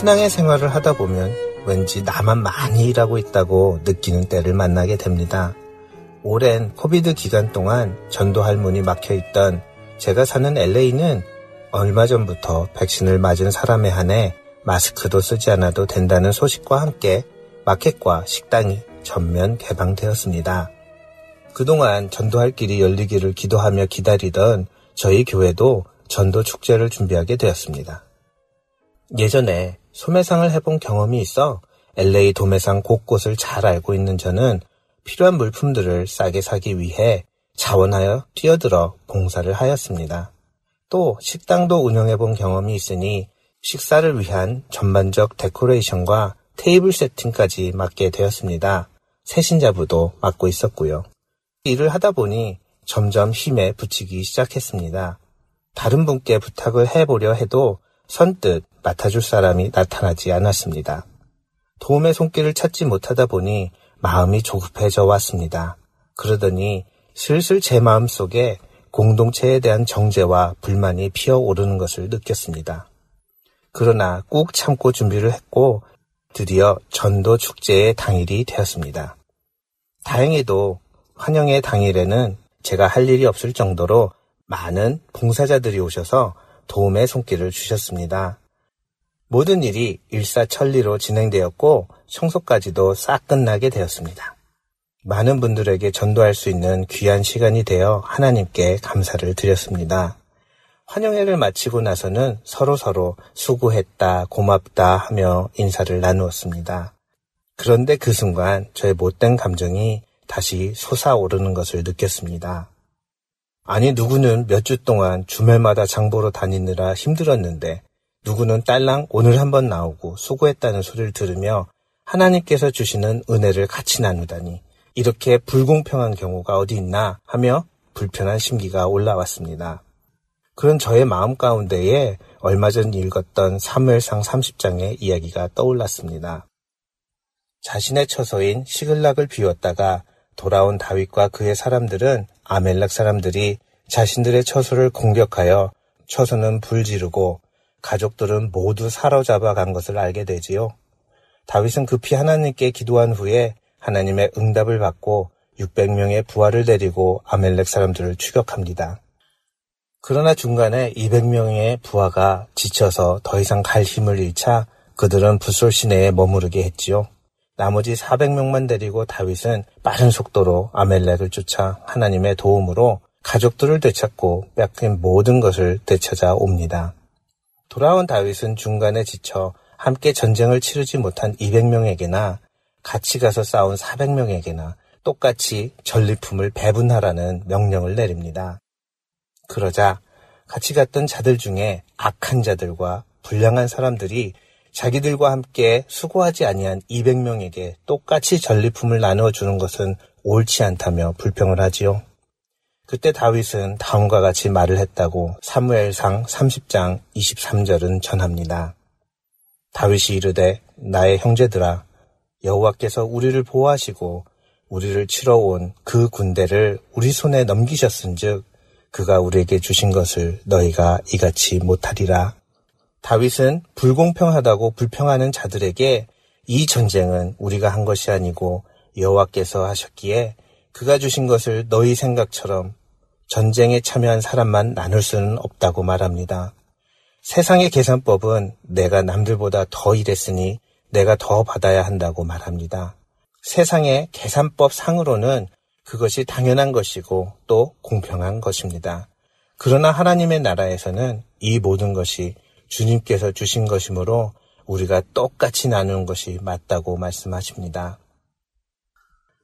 신앙의 생활을 하다 보면 왠지 나만 많이 일하고 있다고 느끼는 때를 만나게 됩니다. 오랜 코비드 기간 동안 전도할 문이 막혀 있던 제가 사는 LA는 얼마 전부터 백신을 맞은 사람에 한해 마스크도 쓰지 않아도 된다는 소식과 함께 마켓과 식당이 전면 개방되었습니다. 그동안 전도할 길이 열리기를 기도하며 기다리던 저희 교회도 전도 축제를 준비하게 되었습니다. 예전에 소매상을 해본 경험이 있어 LA 도매상 곳곳을 잘 알고 있는 저는 필요한 물품들을 싸게 사기 위해 자원하여 뛰어들어 봉사를 하였습니다. 또 식당도 운영해 본 경험이 있으니 식사를 위한 전반적 데코레이션과 테이블 세팅까지 맡게 되었습니다. 새신자부도 맡고 있었고요. 일을 하다 보니 점점 힘에 붙이기 시작했습니다. 다른 분께 부탁을 해보려 해도 선뜻 맡아줄 사람이 나타나지 않았습니다. 도움의 손길을 찾지 못하다 보니 마음이 조급해져 왔습니다. 그러더니 슬슬 제 마음 속에 공동체에 대한 정죄와 불만이 피어오르는 것을 느꼈습니다. 그러나 꾹 참고 준비를 했고 드디어 전도 축제의 당일이 되었습니다. 다행히도 환영의 당일에는 제가 할 일이 없을 정도로 많은 봉사자들이 오셔서 도움의 손길을 주셨습니다. 모든 일이 일사천리로 진행되었고 청소까지도 싹 끝나게 되었습니다. 많은 분들에게 전도할 수 있는 귀한 시간이 되어 하나님께 감사를 드렸습니다. 환영회를 마치고 나서는 서로 서로 수고했다, 고맙다 하며 인사를 나누었습니다. 그런데 그 순간 저의 못된 감정이 다시 솟아오르는 것을 느꼈습니다. 아니, 누구는 몇 주 동안 주말마다 장보러 다니느라 힘들었는데, 누구는 딸랑 오늘 한번 나오고 수고했다는 소리를 들으며 하나님께서 주시는 은혜를 같이 나누다니, 이렇게 불공평한 경우가 어디 있나 하며 불편한 심기가 올라왔습니다. 그런 저의 마음 가운데에 얼마 전 읽었던 사무엘상 30장의 이야기가 떠올랐습니다. 자신의 처소인 시글락을 비웠다가 돌아온 다윗과 그의 사람들은 아멜렉 사람들이 자신들의 처소를 공격하여 처소는 불지르고 가족들은 모두 사로잡아 간 것을 알게 되지요. 다윗은 급히 하나님께 기도한 후에 하나님의 응답을 받고 600명의 부하를 데리고 아멜렉 사람들을 추격합니다. 그러나 중간에 200명의 부하가 지쳐서 더 이상 갈 힘을 잃자 그들은 부솔 시내에 머무르게 했지요. 나머지 400명만 데리고 다윗은 빠른 속도로 아멜렉을 쫓아 하나님의 도움으로 가족들을 되찾고 뺏긴 모든 것을 되찾아 옵니다. 돌아온 다윗은 중간에 지쳐 함께 전쟁을 치르지 못한 200명에게나 같이 가서 싸운 400명에게나 똑같이 전리품을 배분하라는 명령을 내립니다. 그러자 같이 갔던 자들 중에 악한 자들과 불량한 사람들이 자기들과 함께 수고하지 아니한 200명에게 똑같이 전리품을 나누어 주는 것은 옳지 않다며 불평을 하지요. 그때 다윗은 다음과 같이 말을 했다고 사무엘상 30장 23절은 전합니다. 다윗이 이르되 나의 형제들아 여호와께서 우리를 보호하시고 우리를 치러 온 그 군대를 우리 손에 넘기셨은즉 그가 우리에게 주신 것을 너희가 이같이 못하리라. 다윗은 불공평하다고 불평하는 자들에게 이 전쟁은 우리가 한 것이 아니고 여호와께서 하셨기에 그가 주신 것을 너희 생각처럼 전쟁에 참여한 사람만 나눌 수는 없다고 말합니다. 세상의 계산법은 내가 남들보다 더 일했으니 내가 더 받아야 한다고 말합니다. 세상의 계산법 상으로는 그것이 당연한 것이고 또 공평한 것입니다. 그러나 하나님의 나라에서는 이 모든 것이 주님께서 주신 것이므로 우리가 똑같이 나누는 것이 맞다고 말씀하십니다.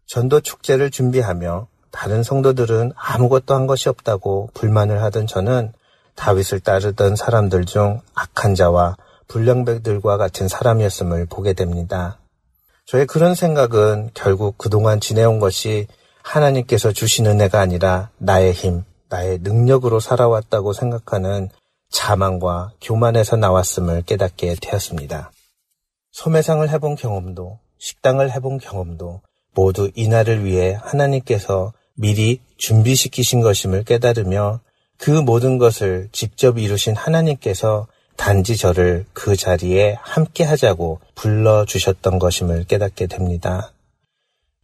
전도 축제를 준비하며 다른 성도들은 아무것도 한 것이 없다고 불만을 하던 저는 다윗을 따르던 사람들 중 악한 자와 불량백들과 같은 사람이었음을 보게 됩니다. 저의 그런 생각은 결국 그동안 지내온 것이 하나님께서 주신 은혜가 아니라 나의 힘, 나의 능력으로 살아왔다고 생각하는 자만과 교만에서 나왔음을 깨닫게 되었습니다. 소매상을 해본 경험도, 식당을 해본 경험도 모두 이날을 위해 하나님께서 미리 준비시키신 것임을 깨달으며 그 모든 것을 직접 이루신 하나님께서 단지 저를 그 자리에 함께 하자고 불러주셨던 것임을 깨닫게 됩니다.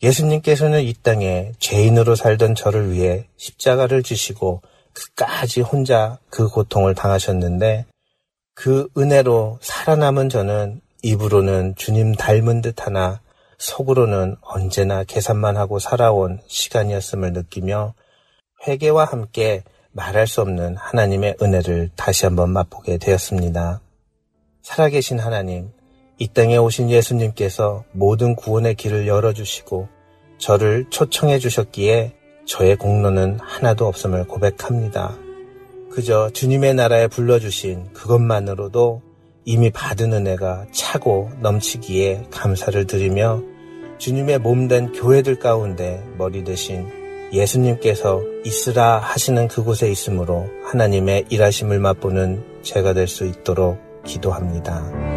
예수님께서는 이 땅에 죄인으로 살던 저를 위해 십자가를 지시고 끝까지 혼자 그 고통을 당하셨는데 그 은혜로 살아남은 저는 입으로는 주님 닮은 듯 하나 속으로는 언제나 계산만 하고 살아온 시간이었음을 느끼며 회개와 함께 말할 수 없는 하나님의 은혜를 다시 한번 맛보게 되었습니다. 살아계신 하나님, 이 땅에 오신 예수님께서 모든 구원의 길을 열어주시고 저를 초청해 주셨기에 저의 공로는 하나도 없음을 고백합니다. 그저 주님의 나라에 불러주신 그것만으로도 이미 받은 은혜가 차고 넘치기에 감사를 드리며 주님의 몸된 교회들 가운데 머리 대신 예수님께서 있으라 하시는 그곳에 있으므로 하나님의 일하심을 맛보는 제가 될 수 있도록 기도합니다.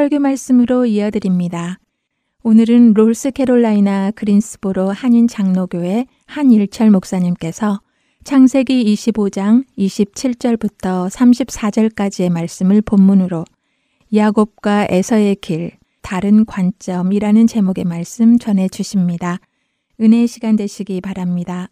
설교 말씀으로 이어드립니다. 오늘은 롤스캐롤라이나 그린스보로 한인 장로교회 한일철 목사님께서 창세기 25장 27절부터 34절까지의 말씀을 본문으로 야곱과 에서의 길, 다른 관점이라는 제목의 말씀 전해 주십니다. 은혜의 시간 되시기 바랍니다.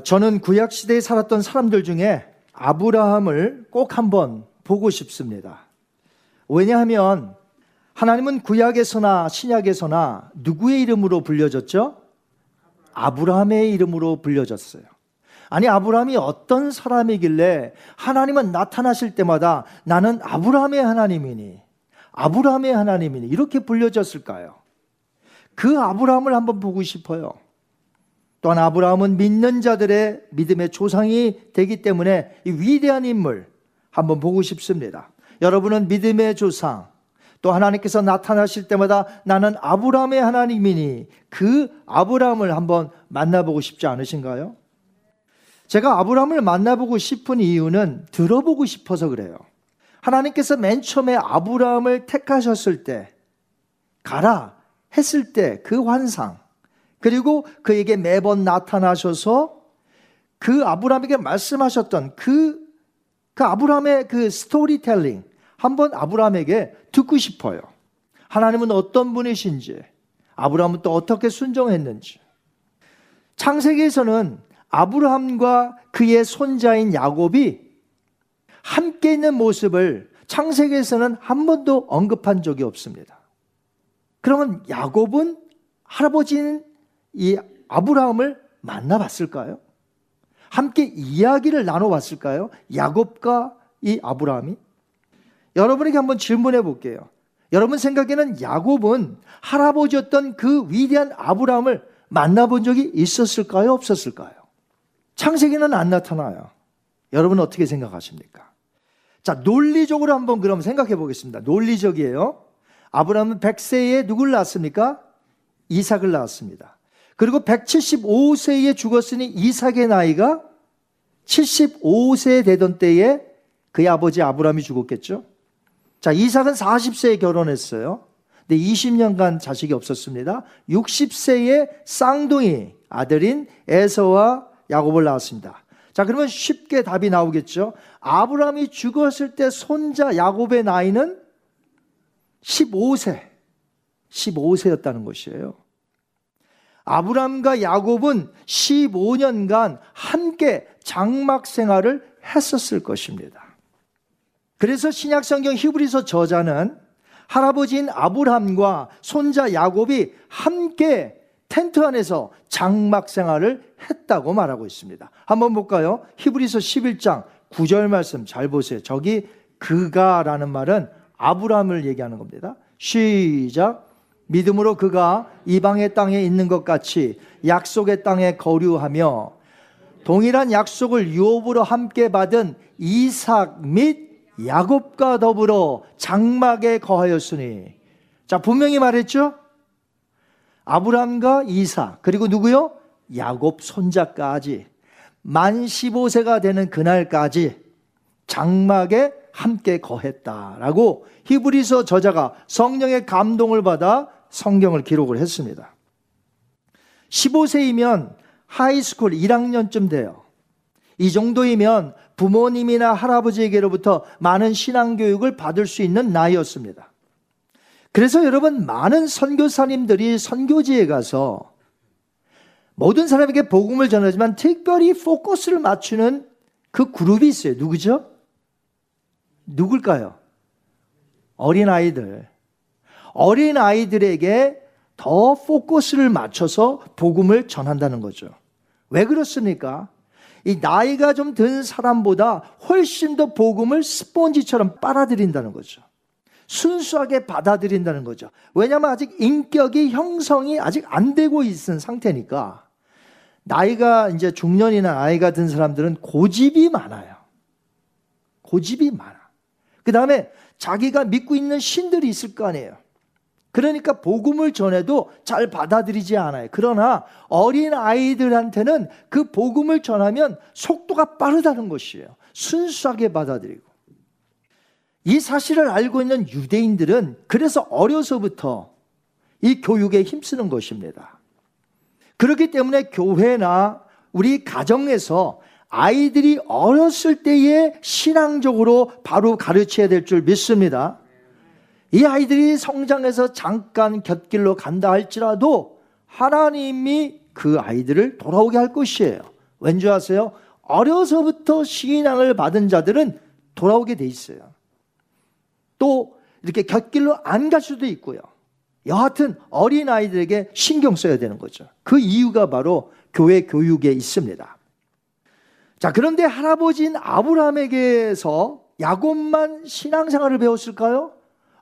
저는 구약 시대에 살았던 사람들 중에 아브라함을 꼭 한번 보고 싶습니다. 왜냐하면 하나님은 구약에서나 신약에서나 누구의 이름으로 불려졌죠? 아브라함의 이름으로 불려졌어요. 아니 아브라함이 어떤 사람이길래 하나님은 나타나실 때마다 나는 아브라함의 하나님이니 아브라함의 하나님이니 이렇게 불려졌을까요? 그 아브라함을 한번 보고 싶어요. 또한 아브라함은 믿는 자들의 믿음의 조상이 되기 때문에 이 위대한 인물 한번 보고 싶습니다. 여러분은 믿음의 조상, 또 하나님께서 나타나실 때마다 나는 아브라함의 하나님이니 그 아브라함을 한번 만나보고 싶지 않으신가요? 제가 아브라함을 만나보고 싶은 이유는 들어보고 싶어서 그래요. 하나님께서 맨 처음에 아브라함을 택하셨을 때, 가라 했을 때 그 환상, 그리고 그에게 매번 나타나셔서 그 아브라함에게 말씀하셨던 그, 그 아브라함의 그 스토리텔링, 한번 아브라함에게 듣고 싶어요. 하나님은 어떤 분이신지, 아브라함은 또 어떻게 순종했는지. 창세기에서는 아브라함과 그의 손자인 야곱이 함께 있는 모습을 창세기에서는 한 번도 언급한 적이 없습니다. 그러면 야곱은 할아버지인 이 아브라함을 만나봤을까요? 함께 이야기를 나눠봤을까요? 야곱과 이 아브라함이? 여러분에게 한번 질문해 볼게요. 여러분 생각에는 야곱은 할아버지였던 그 위대한 아브라함을 만나본 적이 있었을까요? 없었을까요? 창세기는 안 나타나요. 여러분 어떻게 생각하십니까? 자, 논리적으로 한번 그럼 생각해 보겠습니다. 논리적이에요. 아브라함은 100세에 누굴 낳았습니까? 이삭을 낳았습니다. 그리고 175세에 죽었으니 이삭의 나이가 75세 되던 때에 그의 아버지 아브라함이 죽었겠죠? 자, 이삭은 40세에 결혼했어요. 근데 20년간 자식이 없었습니다. 60세에 쌍둥이 아들인 에서와 야곱을 낳았습니다. 자, 그러면 쉽게 답이 나오겠죠. 아브라함이 죽었을 때 손자 야곱의 나이는 15세. 15세였다는 것이에요. 아브람과 야곱은 15년간 함께 장막 생활을 했었을 것입니다. 그래서 신약 성경 히브리서 저자는 할아버지인 아브람과 손자 야곱이 함께 텐트 안에서 장막 생활을 했다고 말하고 있습니다. 한번 볼까요? 히브리서 11장 9절 말씀 잘 보세요. 저기 그가라는 말은 아브람을 얘기하는 겁니다. 시작. 믿음으로 그가 이방의 땅에 있는 것 같이 약속의 땅에 거류하며 동일한 약속을 유업으로 함께 받은 이삭 및 야곱과 더불어 장막에 거하였으니. 자 분명히 말했죠? 아브람과 이삭 그리고 누구요? 야곱 손자까지 만 15세가 되는 그날까지 장막에 함께 거했다라고 히브리서 저자가 성령의 감동을 받아 성경을 기록을 했습니다. 15세이면 high school 1학년쯤 돼요. 이 정도이면 부모님이나 할아버지에게로부터 많은 신앙교육을 받을 수 있는 나이였습니다. 그래서 여러분, 많은 선교사님들이 선교지에 가서 모든 사람에게 복음을 전하지만 특별히 포커스를 맞추는 그 그룹이 있어요. 누구죠? 누굴까요? 어린아이들. 어린 아이들에게 더 포커스를 맞춰서 복음을 전한다는 거죠. 왜 그렇습니까? 이 나이가 좀 든 사람보다 훨씬 더 복음을 스폰지처럼 빨아들인다는 거죠. 순수하게 받아들인다는 거죠. 왜냐하면 아직 인격이 형성이 아직 안 되고 있는 상태니까 나이가 이제 중년이나 나이가 든 사람들은 고집이 많아요. 고집이 많아. 그 다음에 자기가 믿고 있는 신들이 있을 거 아니에요. 그러니까 복음을 전해도 잘 받아들이지 않아요. 그러나 어린 아이들한테는 그 복음을 전하면 속도가 빠르다는 것이에요. 순수하게 받아들이고. 이 사실을 알고 있는 유대인들은 그래서 어려서부터 이 교육에 힘쓰는 것입니다. 그렇기 때문에 교회나 우리 가정에서 아이들이 어렸을 때에 신앙적으로 바로 가르쳐야 될 줄 믿습니다. 이 아이들이 성장해서 잠깐 곁길로 간다 할지라도 하나님이 그 아이들을 돌아오게 할 것이에요. 왠지 아세요? 어려서부터 신앙을 받은 자들은 돌아오게 돼 있어요. 또 이렇게 곁길로 안 갈 수도 있고요. 여하튼 어린 아이들에게 신경 써야 되는 거죠. 그 이유가 바로 교회 교육에 있습니다. 자, 그런데 할아버지인 아브라함에게서 야곱만 신앙생활을 배웠을까요?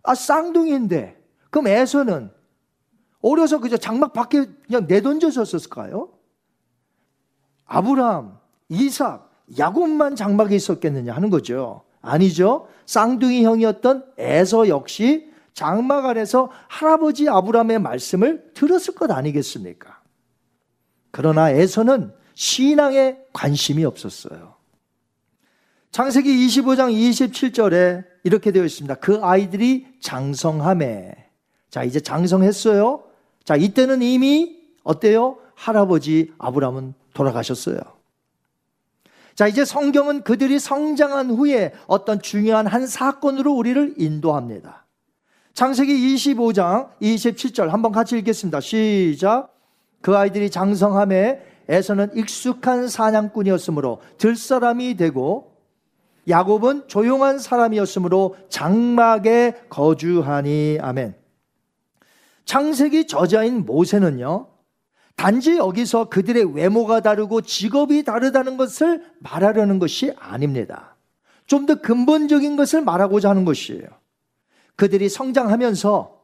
아, 쌍둥이인데. 그럼 에서는 어려서 그저 장막 밖에 그냥 내던져졌을까요? 아브라함, 이삭, 야곱만 장막에 있었겠느냐 하는 거죠. 아니죠. 쌍둥이 형이었던 에서 역시 장막 안에서 할아버지 아브라함의 말씀을 들었을 것 아니겠습니까? 그러나 에서는 신앙에 관심이 없었어요. 창세기 25장 27절에 이렇게 되어 있습니다. 그 아이들이 장성함에. 자, 이제 장성했어요. 자, 이때는 이미 어때요? 할아버지 아브라함은 돌아가셨어요. 자, 이제 성경은 그들이 성장한 후에 어떤 중요한 한 사건으로 우리를 인도합니다. 창세기 25장 27절 한번 같이 읽겠습니다. 시작. 그 아이들이 장성함에 에서는 익숙한 사냥꾼이었으므로 들사람이 되고 야곱은 조용한 사람이었으므로 장막에 거주하니 아멘. 창세기 저자인 모세는요. 단지 여기서 그들의 외모가 다르고 직업이 다르다는 것을 말하려는 것이 아닙니다. 좀 더 근본적인 것을 말하고자 하는 것이에요. 그들이 성장하면서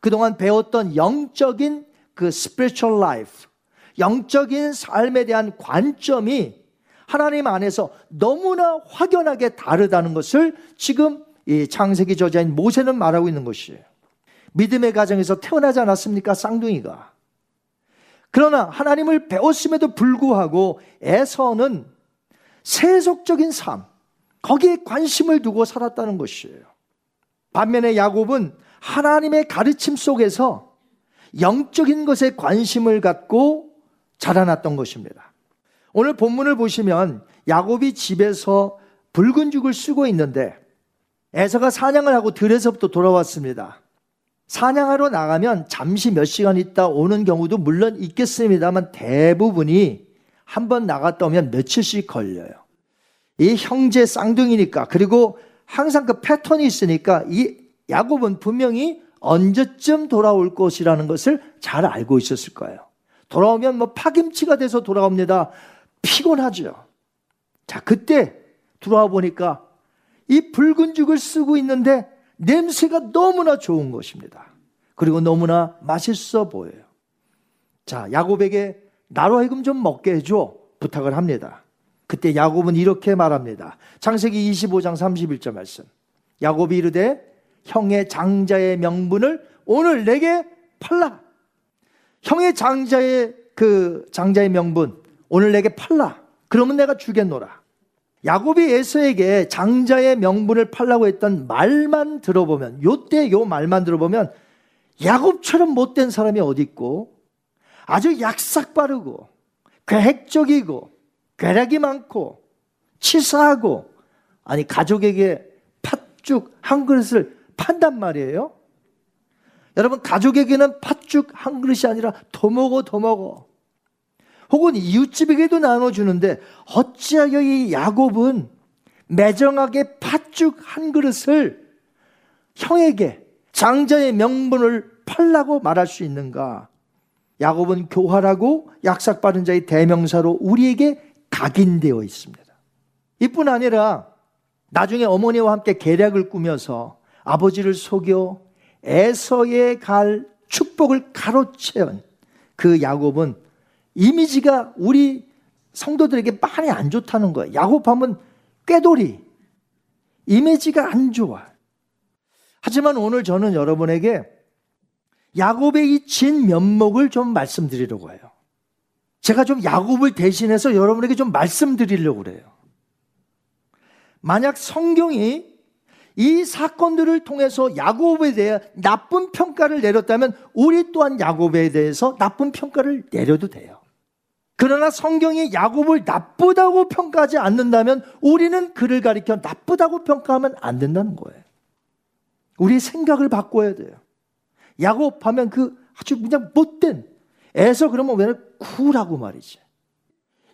그동안 배웠던 영적인 그 spiritual life, 영적인 삶에 대한 관점이 하나님 안에서 너무나 확연하게 다르다는 것을 지금 이 창세기 저자인 모세는 말하고 있는 것이에요. 믿음의 가정에서 태어나지 않았습니까? 쌍둥이가. 그러나 하나님을 배웠음에도 불구하고 에서는 세속적인 삶, 거기에 관심을 두고 살았다는 것이에요. 반면에 야곱은 하나님의 가르침 속에서 영적인 것에 관심을 갖고 자라났던 것입니다. 오늘 본문을 보시면 야곱이 집에서 붉은 죽을 쓰고 있는데 에서가 사냥을 하고 들에서부터 돌아왔습니다. 사냥하러 나가면 잠시 몇 시간 있다 오는 경우도 물론 있겠습니다만 대부분이 한 번 나갔다 오면 며칠씩 걸려요. 이 형제 쌍둥이니까 그리고 항상 그 패턴이 있으니까 이 야곱은 분명히 언제쯤 돌아올 것이라는 것을 잘 알고 있었을 거예요. 돌아오면 뭐 파김치가 돼서 돌아옵니다. 피곤하죠. 자, 그때 들어와 보니까 이 붉은 죽을 쓰고 있는데 냄새가 너무나 좋은 것입니다. 그리고 너무나 맛있어 보여요. 자, 야곱에게 나로 하여금 좀 먹게 해줘 부탁을 합니다. 그때 야곱은 이렇게 말합니다. 창세기 25장 31절 말씀. 야곱이 이르되 형의 장자의 명분을 오늘 내게 팔라. 형의 장자의 그 장자의 명분 오늘 내게 팔라. 그러면 내가 주겠노라. 야곱이 에서에게 장자의 명분을 팔라고 했던 말만 들어보면 요때 요 말만 들어보면 야곱처럼 못된 사람이 어디 있고 아주 약삭 빠르고 계획적이고 괴락이 많고 치사하고 아니 가족에게 팥죽 한 그릇을 판단 말이에요. 여러분 가족에게는 팥죽 한 그릇이 아니라 더 먹어 더 먹어. 혹은 이웃집에게도 나눠주는데 어찌하여 이 야곱은 매정하게 팥죽 한 그릇을 형에게 장자의 명분을 팔라고 말할 수 있는가? 야곱은 교활하고 약삭 빠른 자의 대명사로 우리에게 각인되어 있습니다. 이뿐 아니라 나중에 어머니와 함께 계략을 꾸며서 아버지를 속여 에서에 갈 축복을 가로채은 그 야곱은 이미지가 우리 성도들에게 많이 안 좋다는 거예요. 야곱하면 꾀돌이. 이미지가 안 좋아. 하지만 오늘 저는 여러분에게 야곱의 이 진 면목을 좀 말씀드리려고 해요. 제가 좀 야곱을 대신해서 여러분에게 좀 말씀드리려고 그래요. 만약 성경이 이 사건들을 통해서 야곱에 대해 나쁜 평가를 내렸다면 우리 또한 야곱에 대해서 나쁜 평가를 내려도 돼요. 그러나 성경이 야곱을 나쁘다고 평가하지 않는다면 우리는 그를 가리켜 나쁘다고 평가하면 안 된다는 거예요. 우리 생각을 바꿔야 돼요. 야곱 하면 그 아주 그냥 못된 애서 그러면 왜 구라고 말이지.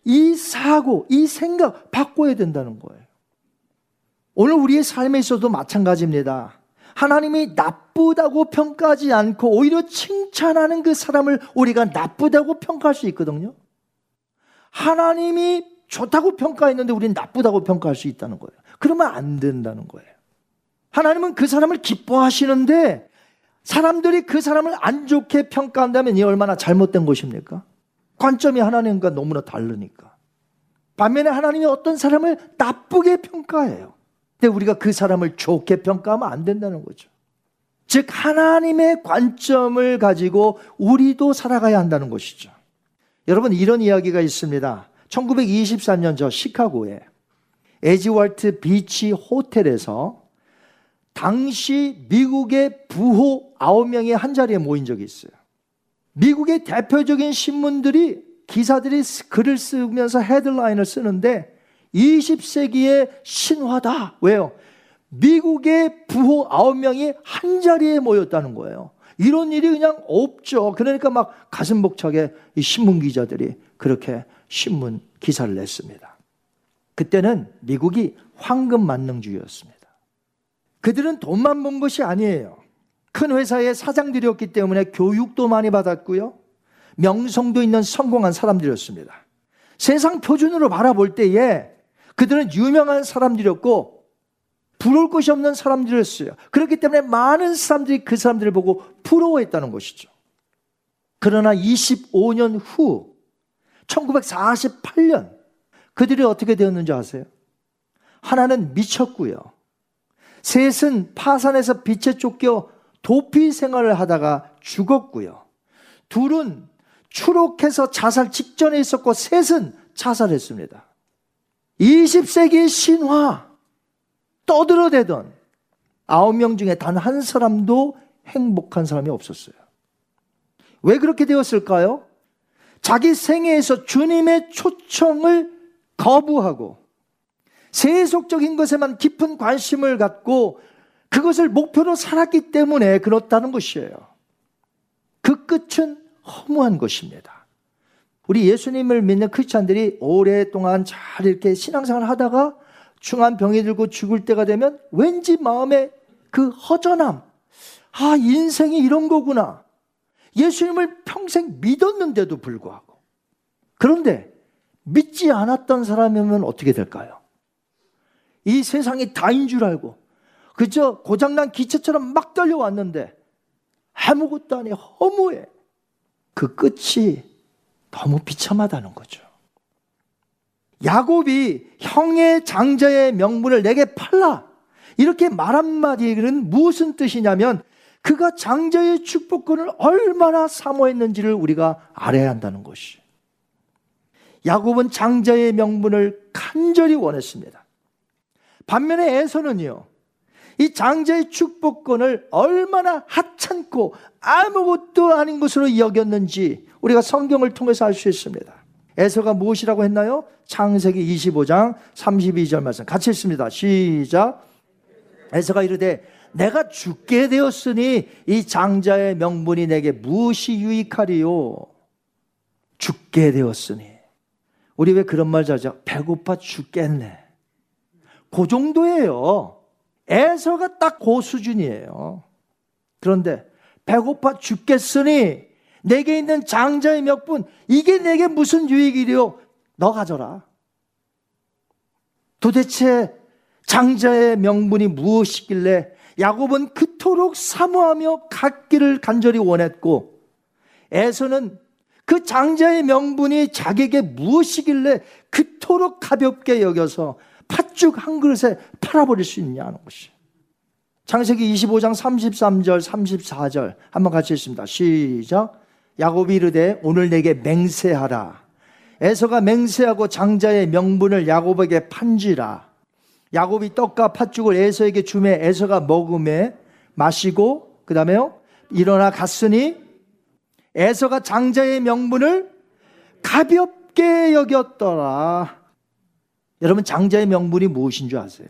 이 사고, 이 생각 바꿔야 된다는 거예요. 오늘 우리의 삶에 있어도 마찬가지입니다. 하나님이 나쁘다고 평가하지 않고 오히려 칭찬하는 그 사람을 우리가 나쁘다고 평가할 수 있거든요. 하나님이 좋다고 평가했는데 우리는 나쁘다고 평가할 수 있다는 거예요. 그러면 안 된다는 거예요. 하나님은 그 사람을 기뻐하시는데 사람들이 그 사람을 안 좋게 평가한다면 이 얼마나 잘못된 것입니까? 관점이 하나님과 너무나 다르니까. 반면에 하나님이 어떤 사람을 나쁘게 평가해요. 근데 우리가 그 사람을 좋게 평가하면 안 된다는 거죠. 즉, 하나님의 관점을 가지고 우리도 살아가야 한다는 것이죠. 여러분, 이런 이야기가 있습니다. 1923년 저 시카고에 에지월트 비치 호텔에서 당시 미국의 부호 9명이 한 자리에 모인 적이 있어요. 미국의 대표적인 신문들이 기사들이 글을 쓰면서 헤드라인을 쓰는데 20세기의 신화다. 왜요? 미국의 부호 9명이 한 자리에 모였다는 거예요. 이런 일이 그냥 없죠. 그러니까 막 가슴 벅차게 이 신문 기자들이 그렇게 신문 기사를 냈습니다. 그때는 미국이 황금 만능주의였습니다. 그들은 돈만 본 것이 아니에요. 큰 회사의 사장들이었기 때문에 교육도 많이 받았고요. 명성도 있는 성공한 사람들이었습니다. 세상 표준으로 바라볼 때에 그들은 유명한 사람들이었고 부러울 것이 없는 사람들이었어요. 그렇기 때문에 많은 사람들이 그 사람들을 보고 부러워했다는 것이죠. 그러나 25년 후 1948년 그들이 어떻게 되었는지 아세요? 하나는 미쳤고요. 셋은 파산에서 빛에 쫓겨 도피 생활을 하다가 죽었고요. 둘은 추록해서 자살 직전에 있었고 셋은 자살했습니다. 20세기의 신화 떠들어대던 아홉 명 중에 단 한 사람도 행복한 사람이 없었어요. 왜 그렇게 되었을까요? 자기 생애에서 주님의 초청을 거부하고 세속적인 것에만 깊은 관심을 갖고 그것을 목표로 살았기 때문에 그렇다는 것이에요. 그 끝은 허무한 것입니다. 우리 예수님을 믿는 크리스찬들이 오랫동안 잘 이렇게 신앙생활 하다가 중한 병이 들고 죽을 때가 되면 왠지 마음에 그 허전함, 아, 인생이 이런 거구나. 예수님을 평생 믿었는데도 불구하고. 그런데 믿지 않았던 사람이면 어떻게 될까요? 이 세상이 다인 줄 알고 그저 고장난 기차처럼 막 달려왔는데 아무것도 아니 허무해. 그 끝이 너무 비참하다는 거죠. 야곱이 형의 장자의 명분을 내게 팔라. 이렇게 말 한마디는 무슨 뜻이냐면 그가 장자의 축복권을 얼마나 사모했는지를 우리가 알아야 한다는 것이. 야곱은 장자의 명분을 간절히 원했습니다. 반면에 에서는요, 이 장자의 축복권을 얼마나 하찮고 아무것도 아닌 것으로 여겼는지 우리가 성경을 통해서 알 수 있습니다. 에서가 무엇이라고 했나요? 창세기 25장 32절 말씀 같이 읽습니다. 시작. 에서가 이르되 내가 죽게 되었으니 이 장자의 명분이 내게 무엇이 유익하리요? 죽게 되었으니. 우리 왜 그런 말 자죠? 배고파 죽겠네. 그 정도예요. 에서가 딱 그 수준이에요. 그런데 배고파 죽겠으니 내게 있는 장자의 몇 분, 이게 내게 무슨 유익이래요? 너 가져라. 도대체 장자의 명분이 무엇이길래 야곱은 그토록 사모하며 갖기를 간절히 원했고 에서는 그 장자의 명분이 자기에게 무엇이길래 그토록 가볍게 여겨서 팥죽 한 그릇에 팔아버릴 수 있냐는 것이. 창세기 25장 33절, 34절 한번 같이 읽습니다. 시작. 야곱이 이르되 오늘 내게 맹세하라. 에서가 맹세하고 장자의 명분을 야곱에게 판지라. 야곱이 떡과 팥죽을 에서에게 주매 에서가 먹음에 마시고 그 다음에요 일어나 갔으니 에서가 장자의 명분을 가볍게 여겼더라. 여러분 장자의 명분이 무엇인 줄 아세요?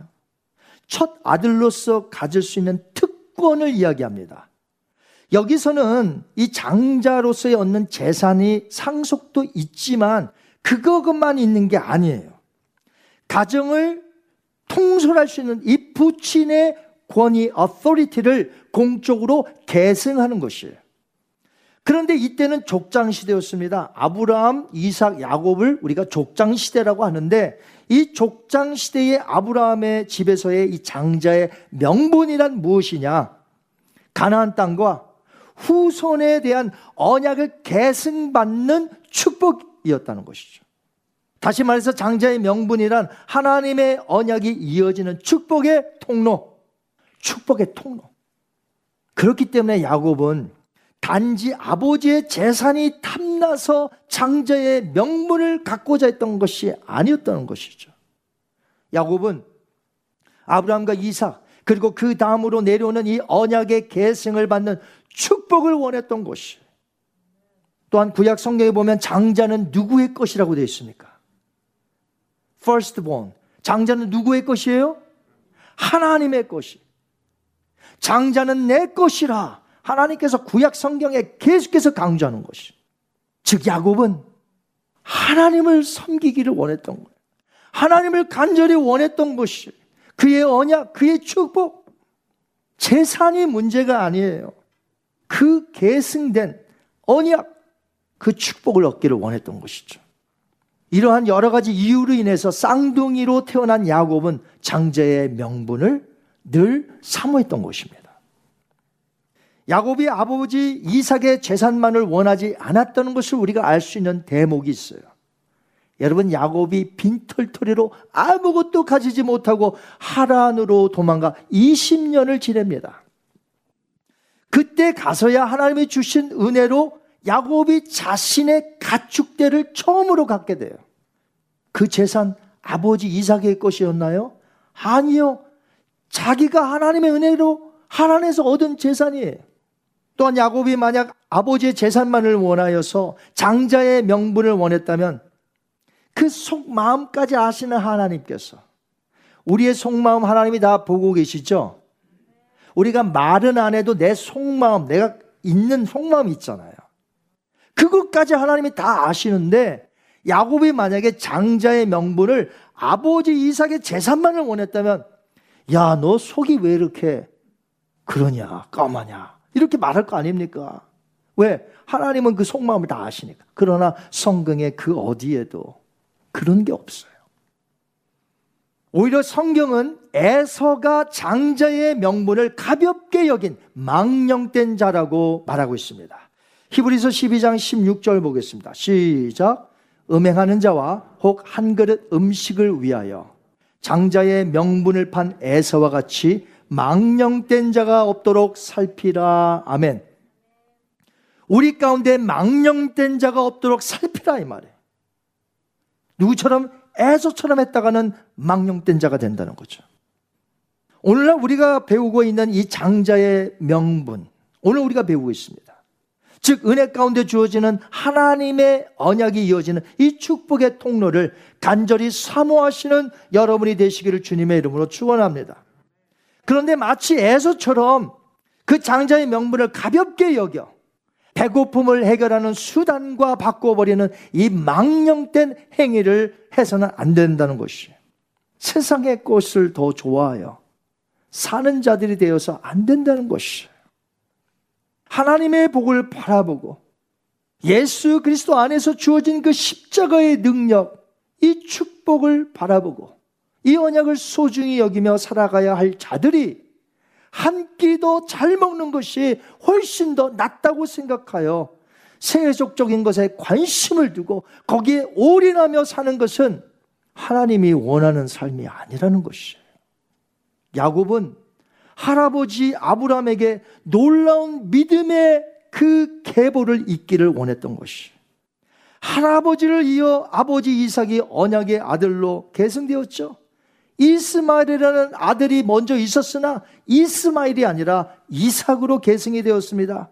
첫 아들로서 가질 수 있는 특권을 이야기합니다. 여기서는 이 장자로서의 얻는 재산이 상속도 있지만 그것만 있는 게 아니에요. 가정을 통솔할 수 있는 이 부친의 권위, authority를 공적으로 계승하는 것이에요. 그런데 이때는 족장 시대였습니다. 아브라함, 이삭, 야곱을 우리가 족장 시대라고 하는데 이 족장 시대의 아브라함의 집에서의 이 장자의 명분이란 무엇이냐? 가나안 땅과 후손에 대한 언약을 계승받는 축복이었다는 것이죠. 다시 말해서 장자의 명분이란 하나님의 언약이 이어지는 축복의 통로, 축복의 통로. 그렇기 때문에 야곱은 단지 아버지의 재산이 탐나서 장자의 명분을 갖고자 했던 것이 아니었다는 것이죠. 야곱은 아브라함과 이삭 그리고 그 다음으로 내려오는 이 언약의 계승을 받는 축복을 원했던 것이. 또한 구약 성경에 보면 장자는 누구의 것이라고 되어 있습니까? firstborn. 장자는 누구의 것이에요? 하나님의 것이. 장자는 내 것이라 하나님께서 구약 성경에 계속해서 강조하는 것이. 즉 야곱은 하나님을 섬기기를 원했던 거예요. 하나님을 간절히 원했던 것이 그의 언약, 그의 축복, 재산이 문제가 아니에요. 그 계승된 언약, 그 축복을 얻기를 원했던 것이죠. 이러한 여러 가지 이유로 인해서 쌍둥이로 태어난 야곱은 장자의 명분을 늘 사모했던 것입니다. 야곱이 아버지 이삭의 재산만을 원하지 않았다는 것을 우리가 알 수 있는 대목이 있어요. 여러분 야곱이 빈털터리로 아무것도 가지지 못하고 하란으로 도망가 20년을 지냅니다. 그때 가서야 하나님이 주신 은혜로 야곱이 자신의 가축대를 처음으로 갖게 돼요. 그 재산 아버지 이삭의 것이었나요? 아니요. 자기가 하나님의 은혜로 하나님에서 얻은 재산이에요. 또한 야곱이 만약 아버지의 재산만을 원하여서 장자의 명분을 원했다면 그 속마음까지 아시는 하나님께서 우리의 속마음 하나님이 다 보고 계시죠? 우리가 말은 안 해도 내 속마음, 내가 있는 속마음이 있잖아요. 그것까지 하나님이 다 아시는데 야곱이 만약에 장자의 명분을 아버지 이삭의 재산만을 원했다면 야, 너 속이 왜 이렇게 그러냐, 까마냐. 이렇게 말할 거 아닙니까? 왜? 하나님은 그 속마음을 다 아시니까. 그러나 성경의 그 어디에도 그런 게 없어요. 오히려 성경은 에서가 장자의 명분을 가볍게 여긴 망령된 자라고 말하고 있습니다. 히브리서 12장 16절 보겠습니다. 시작. 음행하는 자와 혹 한 그릇 음식을 위하여 장자의 명분을 판 에서와 같이 망령된 자가 없도록 살피라. 아멘. 우리 가운데 망령된 자가 없도록 살피라 이 말이에요. 누구처럼 에서처럼 했다가는 망령된 자가 된다는 거죠. 오늘날 우리가 배우고 있는 이 장자의 명분, 오늘 우리가 배우고 있습니다. 즉 은혜 가운데 주어지는 하나님의 언약이 이어지는 이 축복의 통로를 간절히 사모하시는 여러분이 되시기를 주님의 이름으로 축원합니다. 그런데 마치 에서처럼 그 장자의 명분을 가볍게 여겨 배고픔을 해결하는 수단과 바꿔버리는 이 망령된 행위를 해서는 안 된다는 것이에요. 세상의 것을 더 좋아하여 사는 자들이 되어서 안 된다는 것이에요. 하나님의 복을 바라보고 예수 그리스도 안에서 주어진 그 십자가의 능력, 이 축복을 바라보고 이 언약을 소중히 여기며 살아가야 할 자들이 한끼더잘 먹는 것이 훨씬 더 낫다고 생각하여 세속적인 것에 관심을 두고 거기에 올인하며 사는 것은 하나님이 원하는 삶이 아니라는 것이에요. 야곱은 할아버지 아브라함에게 놀라운 믿음의 그 계보를 잇기를 원했던 것이. 할아버지를 이어 아버지 이삭이 언약의 아들로 계승되었죠. 이스마엘이라는 아들이 먼저 있었으나 이스마엘이 아니라 이삭으로 계승이 되었습니다.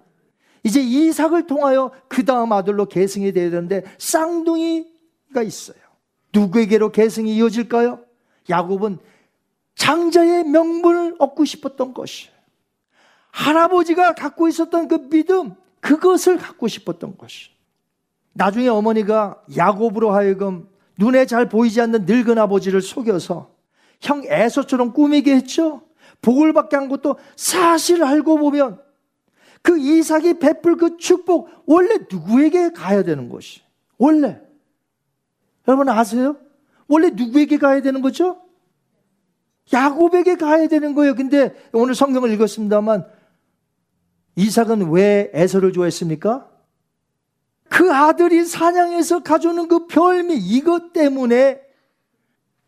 이제 이삭을 통하여 그 다음 아들로 계승이 되어야 되는데 쌍둥이가 있어요. 누구에게로 계승이 이어질까요? 야곱은 장자의 명분을 얻고 싶었던 것이에요. 할아버지가 갖고 있었던 그 믿음, 그것을 갖고 싶었던 것이. 나중에 어머니가 야곱으로 하여금 눈에 잘 보이지 않는 늙은 아버지를 속여서 형 에서처럼 꾸미게 했죠. 복을 받게 한 것도 사실 알고 보면 그 이삭이 베풀 그 축복 원래 누구에게 가야 되는 것이 원래 여러분 아세요? 원래 누구에게 가야 되는 거죠? 야곱에게 가야 되는 거예요. 근데 오늘 성경을 읽었습니다만 이삭은 왜 에서를 좋아했습니까? 그 아들이 사냥해서 가져오는 그 별미 이것 때문에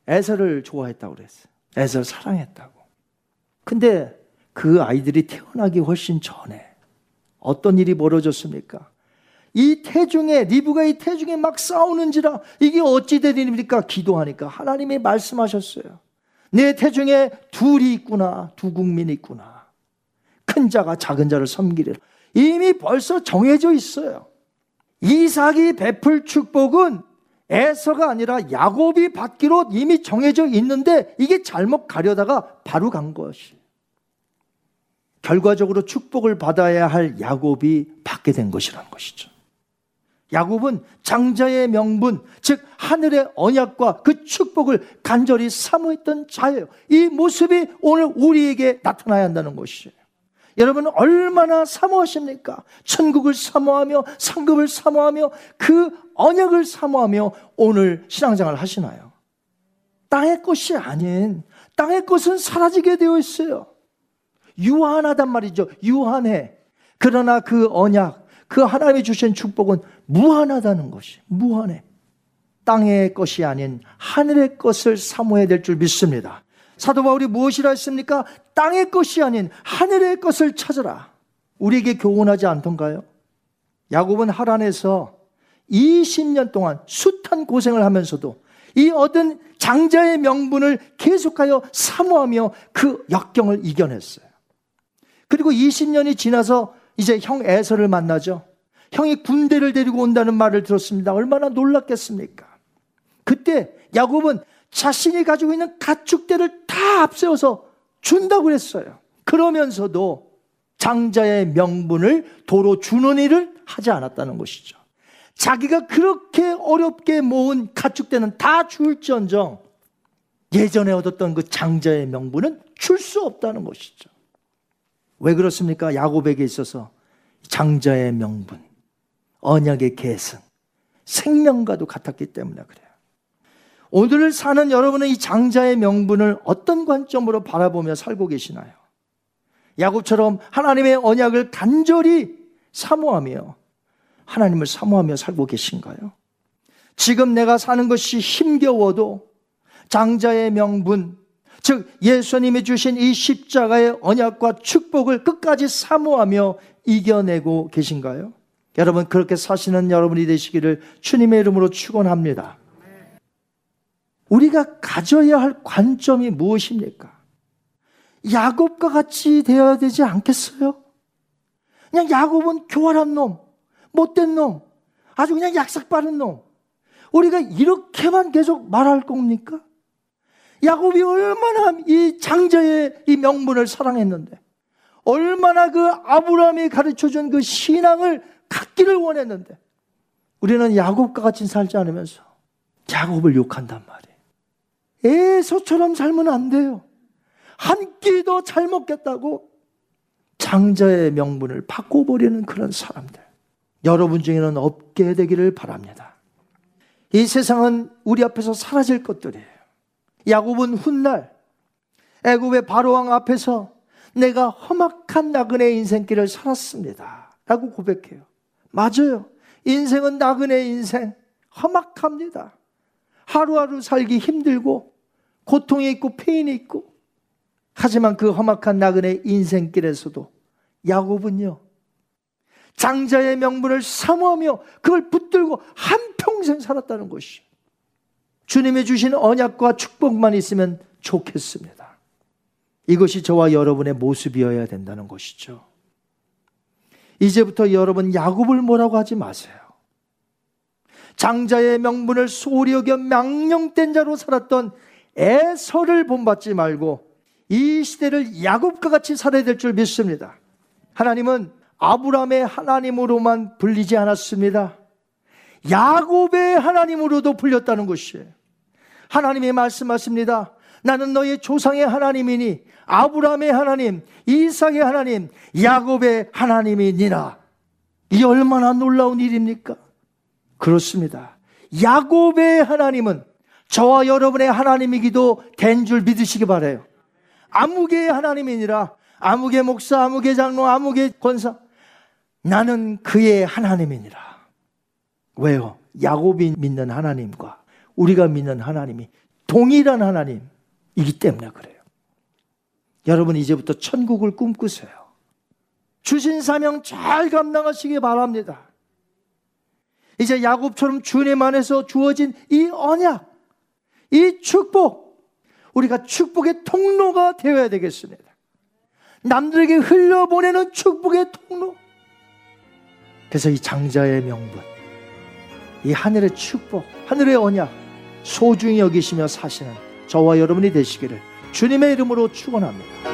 에서를 좋아했다고 그랬어요. 에서를 사랑했다고. 근데 그 아이들이 태어나기 훨씬 전에 어떤 일이 벌어졌습니까? 이 태중에 리브가 이 태중에 막 싸우는지라 이게 어찌 된 일입니까? 기도하니까 하나님이 말씀하셨어요. 내 태중에 둘이 있구나. 두 국민이 있구나. 큰 자가 작은 자를 섬기리라. 이미 벌써 정해져 있어요. 이삭이 베풀 축복은 에서가 아니라 야곱이 받기로 이미 정해져 있는데 이게 잘못 가려다가 바로 간 것이. 결과적으로 축복을 받아야 할 야곱이 받게 된 것이라는 것이죠. 야곱은 장자의 명분, 즉 하늘의 언약과 그 축복을 간절히 사모했던 자예요. 이 모습이 오늘 우리에게 나타나야 한다는 것이에요. 여러분 얼마나 사모하십니까? 천국을 사모하며 상급을 사모하며 그 언약을 사모하며 오늘 신앙생활을 하시나요? 땅의 것이 아닌 땅의 것은 사라지게 되어 있어요. 유한하단 말이죠. 유한해. 그러나 그 언약, 그 하나님이 주신 축복은 무한하다는 것이 무한해. 땅의 것이 아닌 하늘의 것을 사모해야 될 줄 믿습니다. 사도 바울이 무엇이라 했습니까? 땅의 것이 아닌 하늘의 것을 찾아라. 우리에게 교훈하지 않던가요? 야곱은 하란에서 20년 동안 숱한 고생을 하면서도 이 얻은 장자의 명분을 계속하여 사모하며 그 역경을 이겨냈어요. 그리고 20년이 지나서 이제 형 에서를 만나죠. 형이 군대를 데리고 온다는 말을 들었습니다. 얼마나 놀랐겠습니까? 그때 야곱은 자신이 가지고 있는 가축대를 다 앞세워서 준다고 그랬어요. 그러면서도 장자의 명분을 도로 주는 일을 하지 않았다는 것이죠. 자기가 그렇게 어렵게 모은 가축대는 다 줄지언정 예전에 얻었던 그 장자의 명분은 줄 수 없다는 것이죠. 왜 그렇습니까? 야곱에게 있어서 장자의 명분, 언약의 계승, 생명과도 같았기 때문에 그래요. 오늘을 사는 여러분은 이 장자의 명분을 어떤 관점으로 바라보며 살고 계시나요? 야곱처럼 하나님의 언약을 간절히 사모하며 하나님을 사모하며 살고 계신가요? 지금 내가 사는 것이 힘겨워도 장자의 명분, 즉 예수님이 주신 이 십자가의 언약과 축복을 끝까지 사모하며 이겨내고 계신가요? 여러분 그렇게 사시는 여러분이 되시기를 주님의 이름으로 축원합니다. 우리가 가져야 할 관점이 무엇입니까? 야곱과 같이 되어야 되지 않겠어요? 그냥 야곱은 교활한 놈, 못된 놈, 아주 그냥 약삭 빠른 놈. 우리가 이렇게만 계속 말할 겁니까? 야곱이 얼마나 이 장자의 이 명분을 사랑했는데, 얼마나 그 아브라함이 가르쳐 준 그 신앙을 갖기를 원했는데, 우리는 야곱과 같이 살지 않으면서 야곱을 욕한단 말이에요. 에서처럼 살면 안 돼요. 한 끼도 잘 먹겠다고 장자의 명분을 바꿔버리는 그런 사람들. 여러분 중에는 없게 되기를 바랍니다. 이 세상은 우리 앞에서 사라질 것들이에요. 야곱은 훗날 애굽의 바로왕 앞에서 내가 험악한 나그네 인생길을 살았습니다. 라고 고백해요. 맞아요. 인생은 나그네 인생. 험악합니다. 하루하루 살기 힘들고 고통이 있고 페인이 있고 하지만 그 험악한 나그네 인생길에서도 야곱은요, 장자의 명분을 사모하며 그걸 붙들고 한평생 살았다는 것이 주님이 주신 언약과 축복만 있으면 좋겠습니다. 이것이 저와 여러분의 모습이어야 된다는 것이죠. 이제부터 여러분 야곱을 뭐라고 하지 마세요. 장자의 명분을 소리 여겨 명령된 자로 살았던 에서를 본받지 말고 이 시대를 야곱과 같이 살아야 될 줄 믿습니다. 하나님은 아브라함의 하나님으로만 불리지 않았습니다. 야곱의 하나님으로도 불렸다는 것이에요. 하나님이 말씀하십니다. 나는 너의 조상의 하나님이니 아브라함의 하나님, 이삭의 하나님, 야곱의 하나님이니라. 이 얼마나 놀라운 일입니까? 그렇습니다. 야곱의 하나님은 저와 여러분의 하나님이기도 된 줄 믿으시기 바래요. 아무개의 하나님이니라 아무개 목사, 아무개 장로, 아무개 권사 나는 그의 하나님이니라. 왜요? 야곱이 믿는 하나님과 우리가 믿는 하나님이 동일한 하나님이기 때문에 그래요. 여러분 이제부터 천국을 꿈꾸세요. 주신 사명 잘 감당하시기 바랍니다. 이제 야곱처럼 주님 안에서 주어진 이 언약, 이 축복, 우리가 축복의 통로가 되어야 되겠습니다. 남들에게 흘려보내는 축복의 통로. 그래서 이 장자의 명분, 이 하늘의 축복, 하늘의 언약, 소중히 여기시며 사시는 저와 여러분이 되시기를 주님의 이름으로 축원합니다.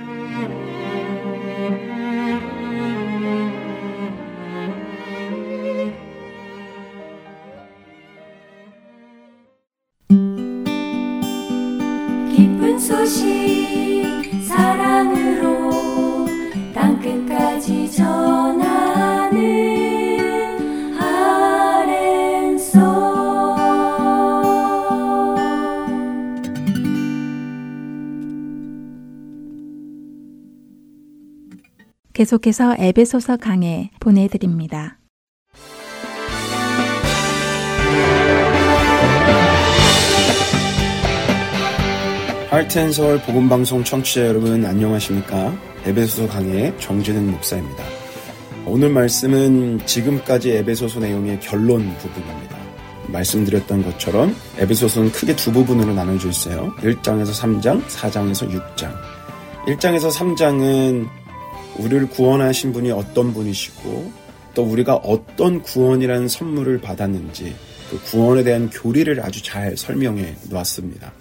계속해서 에베소서 강해 보내드립니다. 하트앤서울 복음방송 청취자 여러분 안녕하십니까? 에베소서 강의 정진은 목사입니다. 오늘 말씀은 지금까지 에베소서 내용의 결론 부분입니다. 말씀드렸던 것처럼 에베소서는 크게 두 부분으로 나눠져 있어요. 1장에서 3장, 4장에서 6장. 1장에서 3장은 우리를 구원하신 분이 어떤 분이시고 또 우리가 어떤 구원이라는 선물을 받았는지 그 구원에 대한 교리를 아주 잘 설명해 놓았습니다.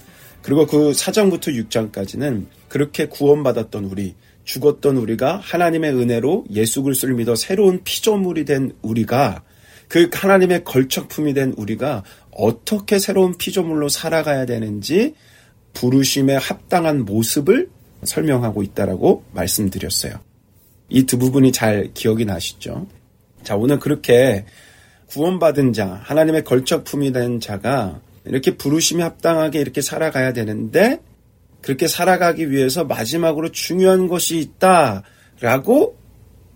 그리고 그 4장부터 6장까지는 그렇게 구원받았던 우리, 죽었던 우리가 하나님의 은혜로 예수 그리스도를 믿어 새로운 피조물이 된 우리가 그 하나님의 걸작품이 된 우리가 어떻게 새로운 피조물로 살아가야 되는지 부르심에 합당한 모습을 설명하고 있다라고 말씀드렸어요. 이 두 부분이 잘 기억이 나시죠? 자, 오늘 그렇게 구원받은 자, 하나님의 걸작품이 된 자가 이렇게 부르심에 합당하게 이렇게 살아가야 되는데 그렇게 살아가기 위해서 마지막으로 중요한 것이 있다라고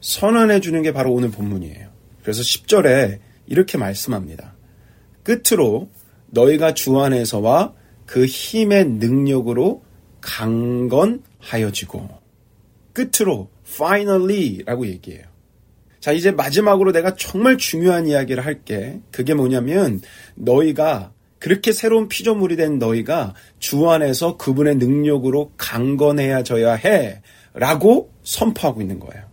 선언해 주는 게 바로 오늘 본문이에요. 그래서 10절에 이렇게 말씀합니다. 끝으로 너희가 주 안에서와 그 힘의 능력으로 강건하여지고 끝으로 finally라고 얘기해요. 자, 이제 마지막으로 내가 정말 중요한 이야기를 할게. 그게 뭐냐면 너희가 그렇게 새로운 피조물이 된 너희가 주 안에서 그분의 능력으로 강건해야져야 해. 라고 선포하고 있는 거예요.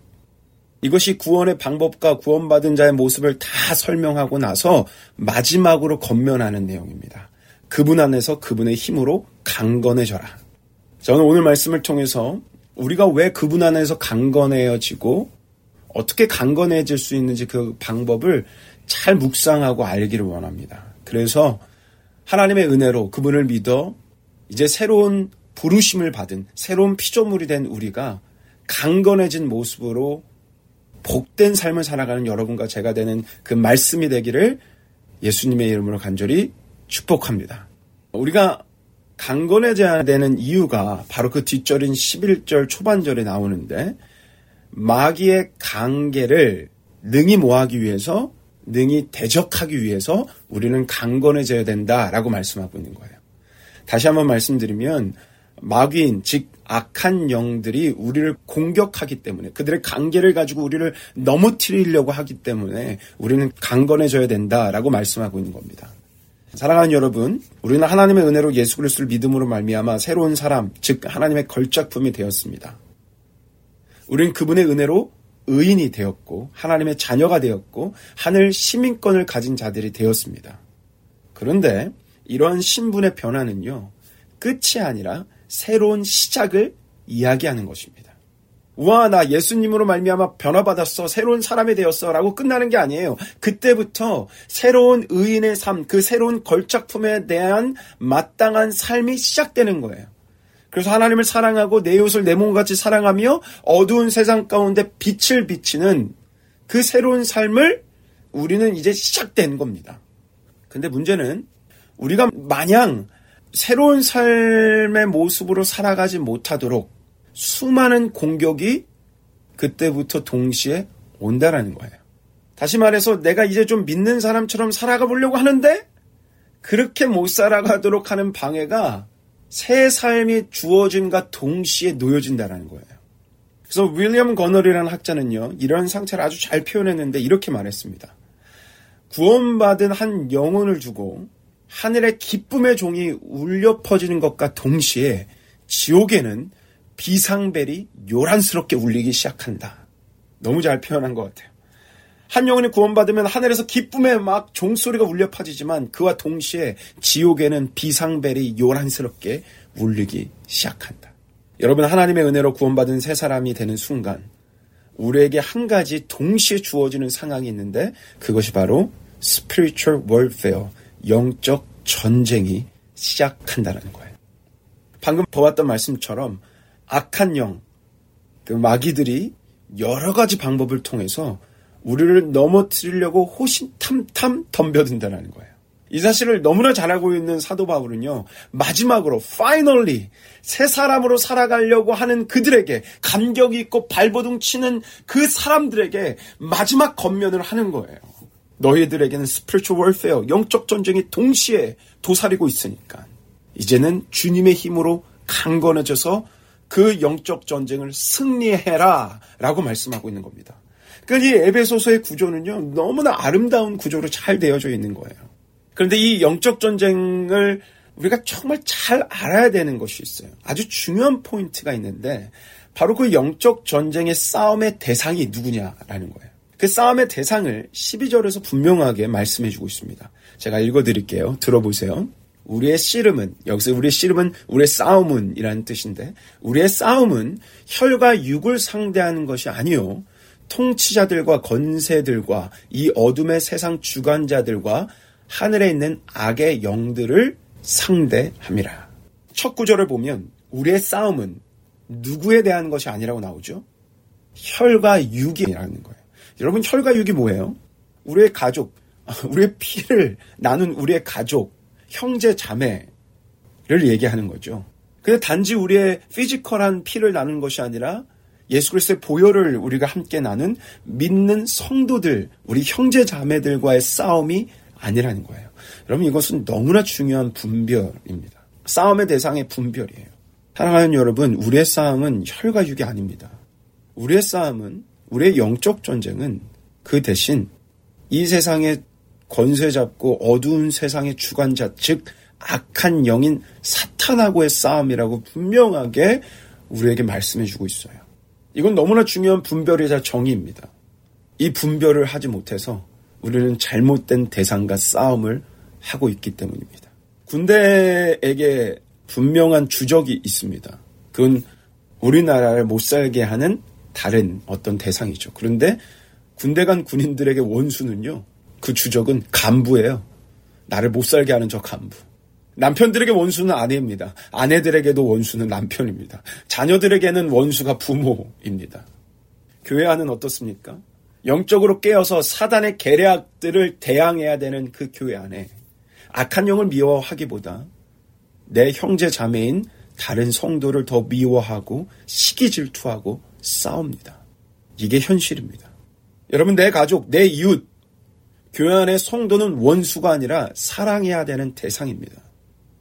이것이 구원의 방법과 구원받은 자의 모습을 다 설명하고 나서 마지막으로 건면하는 내용입니다. 그분 안에서 그분의 힘으로 강건해져라. 저는 오늘 말씀을 통해서 우리가 왜 그분 안에서 강건해지고 어떻게 강건해질 수 있는지 그 방법을 잘 묵상하고 알기를 원합니다. 그래서 하나님의 은혜로 그분을 믿어 이제 새로운 부르심을 받은 새로운 피조물이 된 우리가 강건해진 모습으로 복된 삶을 살아가는 여러분과 제가 되는 그 말씀이 되기를 예수님의 이름으로 간절히 축복합니다. 우리가 강건해져야 되는 이유가 바로 그 뒷절인 11절 초반절에 나오는데 마귀의 강계를 능히 모하기 위해서 능히 대적하기 위해서 우리는 강건해져야 된다라고 말씀하고 있는 거예요. 다시 한번 말씀드리면 마귀인 즉 악한 영들이 우리를 공격하기 때문에 그들의 관계를 가지고 우리를 넘어뜨리려고 하기 때문에 우리는 강건해져야 된다라고 말씀하고 있는 겁니다. 사랑하는 여러분, 우리는 하나님의 은혜로 예수 그리스도를 믿음으로 말미암아 새로운 사람, 즉 하나님의 걸작품이 되었습니다. 우리는 그분의 은혜로 의인이 되었고 하나님의 자녀가 되었고 하늘 시민권을 가진 자들이 되었습니다. 그런데 이러한 신분의 변화는요. 끝이 아니라 새로운 시작을 이야기하는 것입니다. 우와 나 예수님으로 말미암아 변화받았어 새로운 사람이 되었어라고 끝나는 게 아니에요. 그때부터 새로운 의인의 삶, 그 새로운 걸작품에 대한 마땅한 삶이 시작되는 거예요. 그래서 하나님을 사랑하고 내 이웃을 내 몸같이 사랑하며 어두운 세상 가운데 빛을 비치는 그 새로운 삶을 우리는 이제 시작된 겁니다. 근데 문제는 우리가 마냥 새로운 삶의 모습으로 살아가지 못하도록 수많은 공격이 그때부터 동시에 온다라는 거예요. 다시 말해서 내가 이제 좀 믿는 사람처럼 살아가 보려고 하는데 그렇게 못 살아가도록 하는 방해가 새 삶이 주어짐과 동시에 놓여진다라는 거예요. 그래서 윌리엄 거널이라는 학자는요, 이런 상태를 아주 잘 표현했는데 이렇게 말했습니다. 구원받은 한 영혼을 두고 하늘의 기쁨의 종이 울려 퍼지는 것과 동시에 지옥에는 비상벨이 요란스럽게 울리기 시작한다. 너무 잘 표현한 것 같아요. 한 영혼이 구원받으면 하늘에서 기쁨의 막 종소리가 울려 퍼지지만 그와 동시에 지옥에는 비상벨이 요란스럽게 울리기 시작한다. 여러분 하나님의 은혜로 구원받은 새 사람이 되는 순간 우리에게 한 가지 동시에 주어지는 상황이 있는데 그것이 바로 spiritual warfare, 영적 전쟁이 시작한다는 거예요. 방금 보았던 말씀처럼 악한 영, 그 마귀들이 여러 가지 방법을 통해서 우리를 넘어뜨리려고 호신탐탐 덤벼든다는 거예요. 이 사실을 너무나 잘 알고 있는 사도 바울은요, 마지막으로, finally, 새 사람으로 살아가려고 하는 그들에게, 감격이 있고 발버둥 치는 그 사람들에게 마지막 겉면을 하는 거예요. 너희들에게는 spiritual warfare, 영적 전쟁이 동시에 도사리고 있으니까, 이제는 주님의 힘으로 강건해져서 그 영적 전쟁을 승리해라, 라고 말씀하고 있는 겁니다. 그러니까 이 에베소서의 구조는요, 너무나 아름다운 구조로 잘 되어져 있는 거예요. 그런데 이 영적 전쟁을 우리가 정말 잘 알아야 되는 것이 있어요. 아주 중요한 포인트가 있는데, 바로 그 영적 전쟁의 싸움의 대상이 누구냐라는 거예요. 그 싸움의 대상을 12절에서 분명하게 말씀해 주고 있습니다. 제가 읽어 드릴게요. 들어보세요. 우리의 씨름은, 여기서 우리의 씨름은 우리의 싸움은 이라는 뜻인데, 우리의 싸움은 혈과 육을 상대하는 것이 아니요. 통치자들과 건세들과 이 어둠의 세상 주관자들과 하늘에 있는 악의 영들을 상대함이라. 첫 구절을 보면 우리의 싸움은 누구에 대한 것이 아니라고 나오죠? 혈과 육이라는 거예요. 여러분 혈과 육이 뭐예요? 우리의 가족, 우리의 피를 나눈 우리의 가족, 형제 자매를 얘기하는 거죠. 근데 단지 우리의 physical한 피를 나눈 것이 아니라 예수 그리스도의 보혈을 우리가 함께 나눈 믿는 성도들, 우리 형제 자매들과의 싸움이 아니라는 거예요. 여러분 이것은 너무나 중요한 분별입니다. 싸움의 대상의 분별이에요. 사랑하는 여러분, 우리의 싸움은 혈과 육이 아닙니다. 우리의 싸움은 우리의 영적 전쟁은 그 대신 이 세상의 권세 잡고 어두운 세상의 주관자, 즉 악한 영인 사탄하고의 싸움이라고 분명하게 우리에게 말씀해 주고 있어요. 이건 너무나 중요한 분별이자 정의입니다. 이 분별을 하지 못해서 우리는 잘못된 대상과 싸움을 하고 있기 때문입니다. 군대에게 분명한 주적이 있습니다. 그건 우리나라를 못 살게 하는 다른 어떤 대상이죠. 그런데 군대 간 군인들에게 원수는요, 그 주적은 간부예요. 나를 못 살게 하는 저 간부. 남편들에게 원수는 아내입니다. 아내들에게도 원수는 남편입니다. 자녀들에게는 원수가 부모입니다. 교회 안은 어떻습니까? 영적으로 깨어서 사단의 계략들을 대항해야 되는 그 교회 안에 악한 영을 미워하기보다 내 형제 자매인 다른 성도를 더 미워하고 시기 질투하고 싸웁니다. 이게 현실입니다. 여러분 내 가족, 내 이웃, 교회 안의 성도는 원수가 아니라 사랑해야 되는 대상입니다.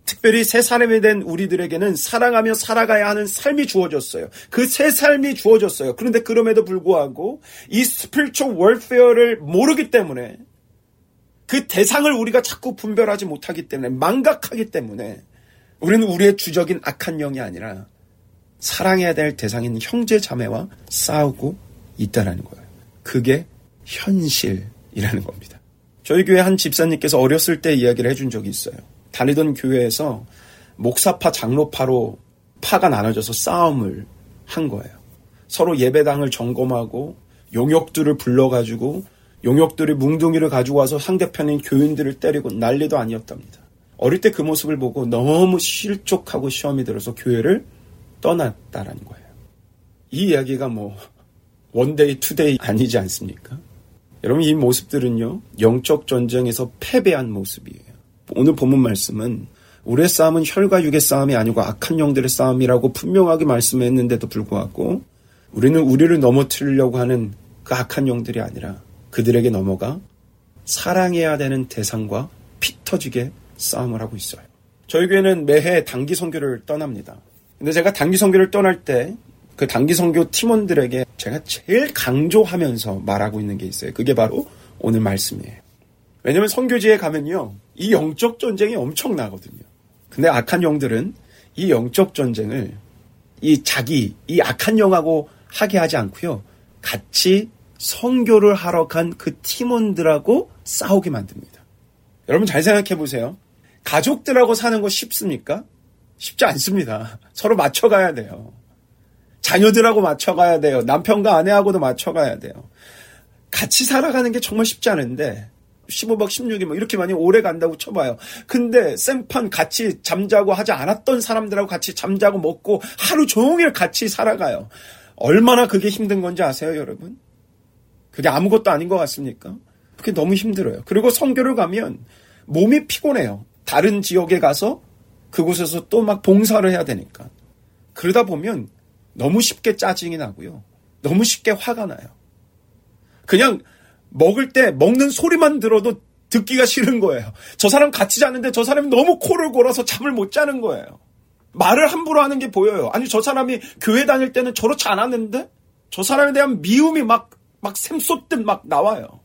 특별히 새 사람이 된 우리들에게는 사랑하며 살아가야 하는 삶이 주어졌어요. 그 새 삶이 주어졌어요. 그런데 그럼에도 불구하고 이 spiritual warfare를 모르기 때문에 그 대상을 우리가 자꾸 분별하지 못하기 때문에 망각하기 때문에 우리는 우리의 주적인 악한 영이 아니라 사랑해야 될 대상인 형제 자매와 싸우고 있다라는 거예요. 그게 현실이라는 겁니다. 저희 교회 한 집사님께서 어렸을 때 이야기를 해준 적이 있어요. 다니던 교회에서 목사파 장로파로 파가 나눠져서 싸움을 한 거예요. 서로 예배당을 점검하고 용역들을 불러가지고 용역들이 몽둥이를 가지고 와서 상대편인 교인들을 때리고 난리도 아니었답니다. 어릴 때 그 모습을 보고 너무 실족하고 시험이 들어서 교회를 떠났다라는 거예요. 이 이야기가 뭐 one day two day 아니지 않습니까? 여러분 이 모습들은요 영적 전쟁에서 패배한 모습이에요. 오늘 본문 말씀은 우리의 싸움은 혈과 육의 싸움이 아니고 악한 영들의 싸움이라고 분명하게 말씀했는데도 불구하고 우리는 우리를 넘어뜨리려고 하는 그 악한 영들이 아니라 그들에게 넘어가 사랑해야 되는 대상과 피 터지게 싸움을 하고 있어요. 저희 교회는 매해 단기 선교를 떠납니다. 근데 제가 단기 선교를 떠날 때 그 단기 선교 팀원들에게 제가 제일 강조하면서 말하고 있는 게 있어요. 그게 바로 오늘 말씀이에요. 왜냐면 선교지에 가면요. 이 영적 전쟁이 엄청나거든요. 근데 악한 영들은 이 영적 전쟁을 이 자기, 이 악한 영하고 하게 하지 않고요. 같이 선교를 하러 간 그 팀원들하고 싸우게 만듭니다. 여러분 잘 생각해 보세요. 가족들하고 사는 거 쉽습니까? 쉽지 않습니다. 서로 맞춰가야 돼요. 자녀들하고 맞춰가야 돼요. 남편과 아내하고도 맞춰가야 돼요. 같이 살아가는 게 정말 쉽지 않은데 15박 16일 뭐 이렇게 많이 오래 간다고 쳐봐요. 근데 생판 같이 잠자고 하지 않았던 사람들하고 같이 잠자고 먹고 하루 종일 같이 살아가요. 얼마나 그게 힘든 건지 아세요, 여러분? 그게 아무것도 아닌 것 같습니까? 그게 너무 힘들어요. 그리고 성교를 가면 몸이 피곤해요. 다른 지역에 가서 그곳에서 또 막 봉사를 해야 되니까. 그러다 보면 너무 쉽게 짜증이 나고요. 너무 쉽게 화가 나요. 그냥 먹을 때 먹는 소리만 들어도 듣기가 싫은 거예요. 저 사람 같이 자는데 저 사람이 너무 코를 골아서 잠을 못 자는 거예요. 말을 함부로 하는 게 보여요. 아니, 저 사람이 교회 다닐 때는 저렇지 않았는데? 저 사람에 대한 미움이 막, 막 샘솟듯 막 나와요.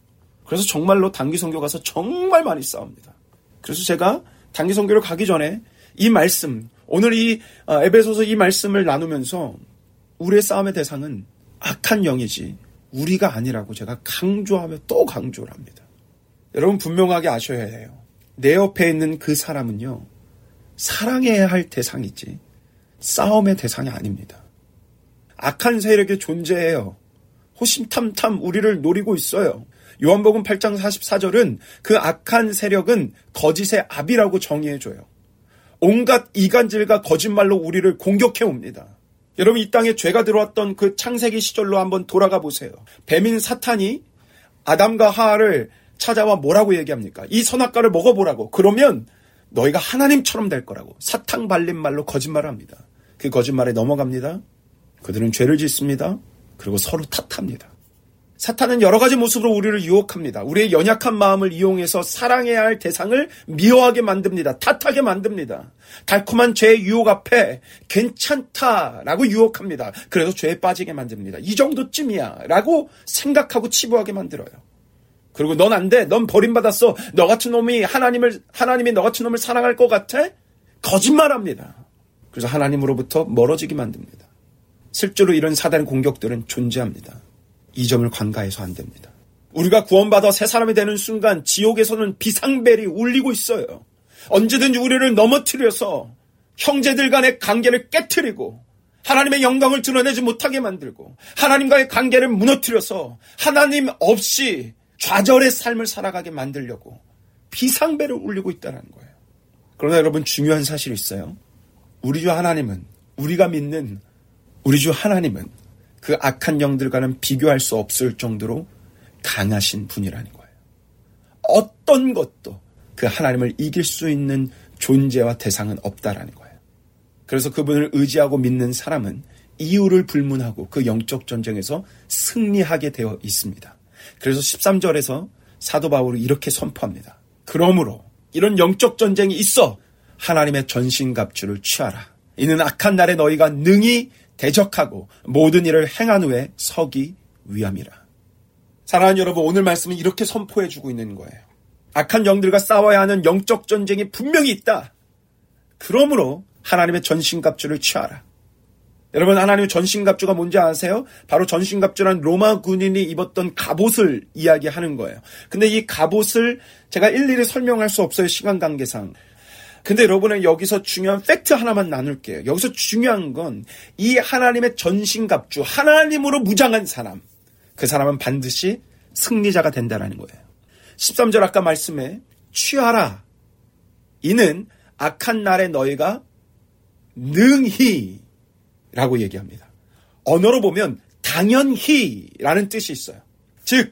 그래서 정말로 단기 선교 가서 정말 많이 싸웁니다. 그래서 제가 단기 선교를 가기 전에 이 말씀, 오늘 이 어, 에베소서 이 말씀을 나누면서 우리의 싸움의 대상은 악한 영이지 우리가 아니라고 제가 강조하며 또 강조를 합니다. 여러분 분명하게 아셔야 해요. 내 옆에 있는 그 사람은요. 사랑해야 할 대상이지 싸움의 대상이 아닙니다. 악한 세력이 존재해요. 호심탐탐 우리를 노리고 있어요. 요한복음 8장 44절은 그 악한 세력은 거짓의 압이라고 정의해줘요. 온갖 이간질과 거짓말로 우리를 공격해 옵니다. 여러분 이 땅에 죄가 들어왔던 그 창세기 시절로 한번 돌아가 보세요. 뱀인 사탄이 아담과 하하를 찾아와 뭐라고 얘기합니까? 이 선악과를 먹어보라고. 그러면 너희가 하나님처럼 될 거라고. 사탕 발린 말로 거짓말을 합니다. 그 거짓말에 넘어갑니다. 그들은 죄를 짓습니다. 그리고 서로 탓합니다. 사탄은 여러 가지 모습으로 우리를 유혹합니다. 우리의 연약한 마음을 이용해서 사랑해야 할 대상을 미워하게 만듭니다. 탓하게 만듭니다. 달콤한 죄의 유혹 앞에 괜찮다라고 유혹합니다. 그래서 죄에 빠지게 만듭니다. 이 정도쯤이야 라고 생각하고 치부하게 만들어요. 그리고 넌 안 돼. 넌 버림받았어. 너 같은 놈이 하나님을, 하나님이 너 같은 놈을 사랑할 것 같아? 거짓말합니다. 그래서 하나님으로부터 멀어지게 만듭니다. 실제로 이런 사단 공격들은 존재합니다. 이 점을 관가해서 안 됩니다. 우리가 구원받아 새 사람이 되는 순간 지옥에서는 비상벨이 울리고 있어요. 언제든지 우리를 넘어뜨려서 형제들 간의 관계를 깨뜨리고 하나님의 영광을 드러내지 못하게 만들고 하나님과의 관계를 무너뜨려서 하나님 없이 좌절의 삶을 살아가게 만들려고 비상벨을 울리고 있다는 거예요. 그러나 여러분 중요한 사실이 있어요. 우리 주 하나님은 우리가 믿는 우리 주 하나님은 그 악한 영들과는 비교할 수 없을 정도로 강하신 분이라는 거예요. 어떤 것도 그 하나님을 이길 수 있는 존재와 대상은 없다라는 거예요. 그래서 그분을 의지하고 믿는 사람은 이유를 불문하고 그 영적 전쟁에서 승리하게 되어 있습니다. 그래서 13절에서 사도 바울이 이렇게 선포합니다. 그러므로 이런 영적 전쟁이 있어 하나님의 전신 갑주를 취하라. 이는 악한 날에 너희가 능히 대적하고 모든 일을 행한 후에 서기 위함이라. 사랑하는 여러분, 오늘 말씀은 이렇게 선포해 주고 있는 거예요. 악한 영들과 싸워야 하는 영적 전쟁이 분명히 있다. 그러므로 하나님의 전신갑주를 취하라. 여러분 하나님의 전신갑주가 뭔지 아세요? 바로 전신갑주란 로마 군인이 입었던 갑옷을 이야기하는 거예요. 근데 이 갑옷을 제가 일일이 설명할 수 없어요. 시간 관계상. 근데 여러분은 여기서 중요한 팩트 하나만 나눌게요. 여기서 중요한 건 이 하나님의 전신갑주, 하나님으로 무장한 사람. 그 사람은 반드시 승리자가 된다라는 거예요. 13절 아까 말씀에 취하라. 이는 악한 날에 너희가 능히 라고 얘기합니다. 언어로 보면 당연히 라는 뜻이 있어요. 즉,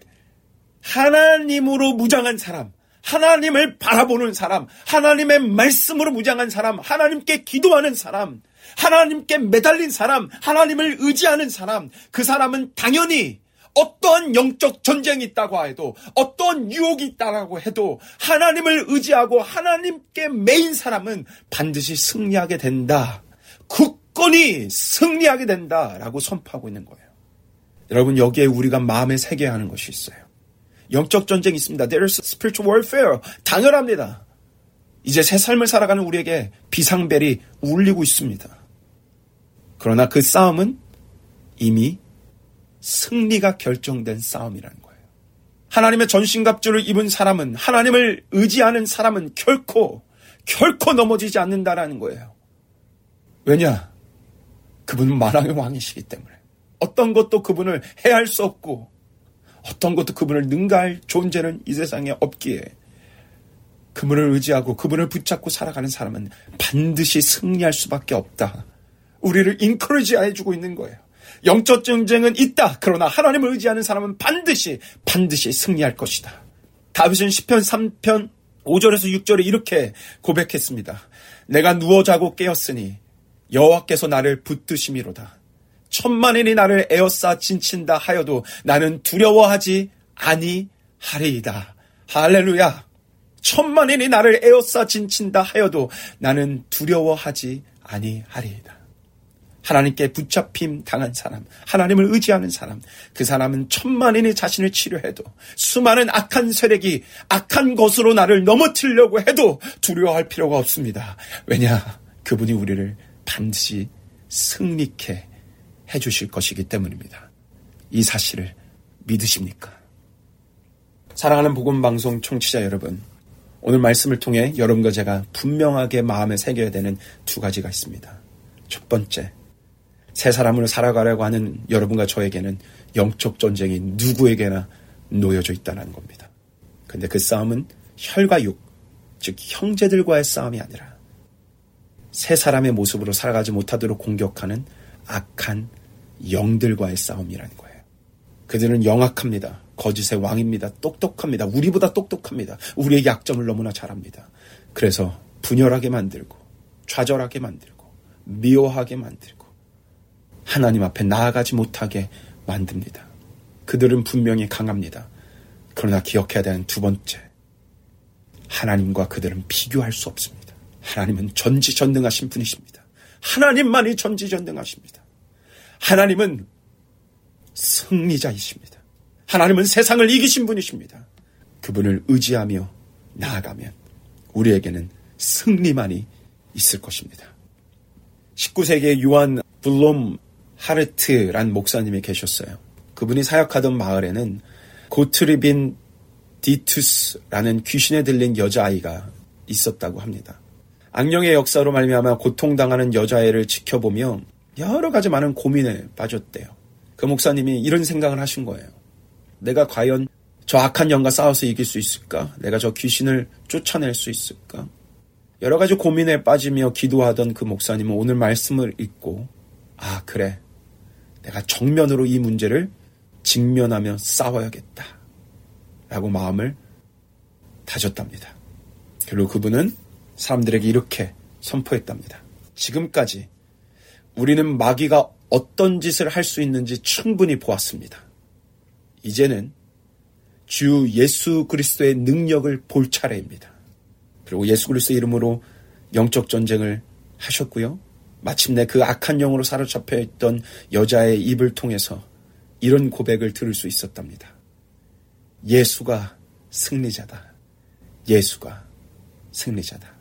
하나님으로 무장한 사람, 하나님을 바라보는 사람, 하나님의 말씀으로 무장한 사람, 하나님께 기도하는 사람, 하나님께 매달린 사람, 하나님을 의지하는 사람, 그 사람은 당연히 어떠한 영적 전쟁이 있다고 해도 어떠한 유혹이 있다고 해도 하나님을 의지하고 하나님께 매인 사람은 반드시 승리하게 된다. 굳건히 승리하게 된다 라고 선포하고 있는 거예요. 여러분 여기에 우리가 마음에 새겨야 하는 것이 있어요. 영적 전쟁이 있습니다. There is spiritual warfare. 당연합니다. 이제 새 삶을 살아가는 우리에게 비상벨이 울리고 있습니다. 그러나 그 싸움은 이미 승리가 결정된 싸움이라는 거예요. 하나님의 전신갑주를 입은 사람은 하나님을 의지하는 사람은 결코 결코 넘어지지 않는다라는 거예요. 왜냐? 그분은 만왕의 왕이시기 때문에 어떤 것도 그분을 해할 수 없고 어떤 것도 그분을 능가할 존재는 이 세상에 없기에 그분을 의지하고 그분을 붙잡고 살아가는 사람은 반드시 승리할 수밖에 없다. 우리를 인커리지 해주고 있는 거예요. 영적 전쟁은 있다. 그러나 하나님을 의지하는 사람은 반드시 반드시 승리할 것이다. 다윗은 10편 3편 5절에서 6절에 이렇게 고백했습니다. 내가 누워 자고 깨었으니 여호와께서 나를 붙드심이로다. 천만인이 나를 에어싸 진친다 하여도 나는 두려워하지 아니하리이다. 할렐루야. 천만인이 나를 에어싸 진친다 하여도 나는 두려워하지 아니하리이다. 하나님께 붙잡힘 당한 사람, 하나님을 의지하는 사람, 그 사람은 천만인이 자신을 치료해도 수많은 악한 세력이 악한 것으로 나를 넘어뜨리려고 해도 두려워할 필요가 없습니다. 왜냐? 그분이 우리를 반드시 승리케 해주실 것이기 때문입니다. 이 사실을 믿으십니까? 사랑하는 복음방송 청취자 여러분, 오늘 말씀을 통해 여러분과 제가 분명하게 마음에 새겨야 되는 두 가지가 있습니다. 첫 번째, 새 사람으로 살아가려고 하는 여러분과 저에게는 영적 전쟁이 누구에게나 놓여져 있다는 겁니다. 근데 그 싸움은 혈과 육, 즉 형제들과의 싸움이 아니라 새 사람의 모습으로 살아가지 못하도록 공격하는 악한 영들과의 싸움이라는 거예요. 그들은 영악합니다. 거짓의 왕입니다. 똑똑합니다. 우리보다 똑똑합니다. 우리의 약점을 너무나 잘합니다. 그래서 분열하게 만들고 좌절하게 만들고 미워하게 만들고 하나님 앞에 나아가지 못하게 만듭니다. 그들은 분명히 강합니다. 그러나 기억해야 되는 두 번째. 하나님과 그들은 비교할 수 없습니다. 하나님은 전지전능하신 분이십니다. 하나님만이 전지전능하십니다. 하나님은 승리자이십니다. 하나님은 세상을 이기신 분이십니다. 그분을 의지하며 나아가면 우리에게는 승리만이 있을 것입니다. 19세기의 유한 블롬 하르트란 목사님이 계셨어요. 그분이 사역하던 마을에는 고트리빈 디투스라는 귀신에 들린 여자아이가 있었다고 합니다. 악령의 역사로 말미암아 고통당하는 여자애를 지켜보며 여러 가지 많은 고민에 빠졌대요. 그 목사님이 이런 생각을 하신 거예요. 내가 과연 저 악한 영과 싸워서 이길 수 있을까? 내가 저 귀신을 쫓아낼 수 있을까? 여러 가지 고민에 빠지며 기도하던 그 목사님은 오늘 말씀을 읽고, 아, 그래. 내가 정면으로 이 문제를 직면하며 싸워야겠다. 라고 마음을 다졌답니다. 결국 그분은 사람들에게 이렇게 선포했답니다. 지금까지 우리는 마귀가 어떤 짓을 할 수 있는지 충분히 보았습니다. 이제는 주 예수 그리스도의 능력을 볼 차례입니다. 그리고 예수 그리스도 이름으로 영적 전쟁을 하셨고요. 마침내 그 악한 영으로 사로잡혀 있던 여자의 입을 통해서 이런 고백을 들을 수 있었답니다. 예수가 승리자다. 예수가 승리자다.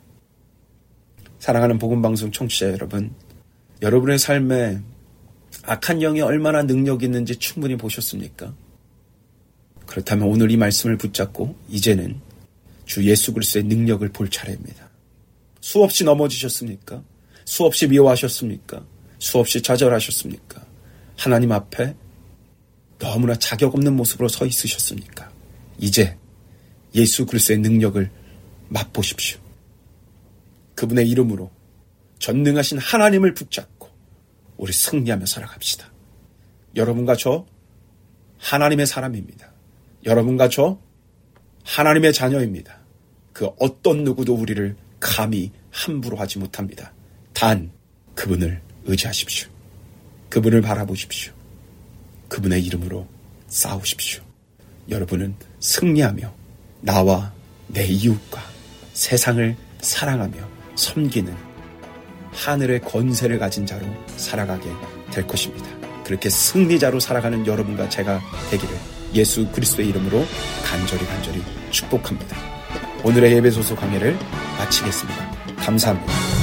사랑하는 복음방송 청취자 여러분, 여러분의 삶에 악한 영이 얼마나 능력 있는지 충분히 보셨습니까? 그렇다면 오늘 이 말씀을 붙잡고 이제는 주 예수 그리스도의 능력을 볼 차례입니다. 수없이 넘어지셨습니까? 수없이 미워하셨습니까? 수없이 좌절하셨습니까? 하나님 앞에 너무나 자격 없는 모습으로 서 있으셨습니까? 이제 예수 그리스도의 능력을 맛보십시오. 그분의 이름으로 전능하신 하나님을 붙잡고 우리 승리하며 살아갑시다. 여러분과 저 하나님의 사람입니다. 여러분과 저 하나님의 자녀입니다. 그 어떤 누구도 우리를 감히 함부로 하지 못합니다. 단 그분을 의지하십시오. 그분을 바라보십시오. 그분의 이름으로 싸우십시오. 여러분은 승리하며 나와 내 이웃과 세상을 사랑하며 섬기는 하늘의 건세를 가진 자로 살아가게 될 것입니다. 그렇게 승리자로 살아가는 여러분과 제가 되기를 예수 그리스도의 이름으로 간절히 간절히 축복합니다. 오늘의 예배소서 강해를 마치겠습니다. 감사합니다.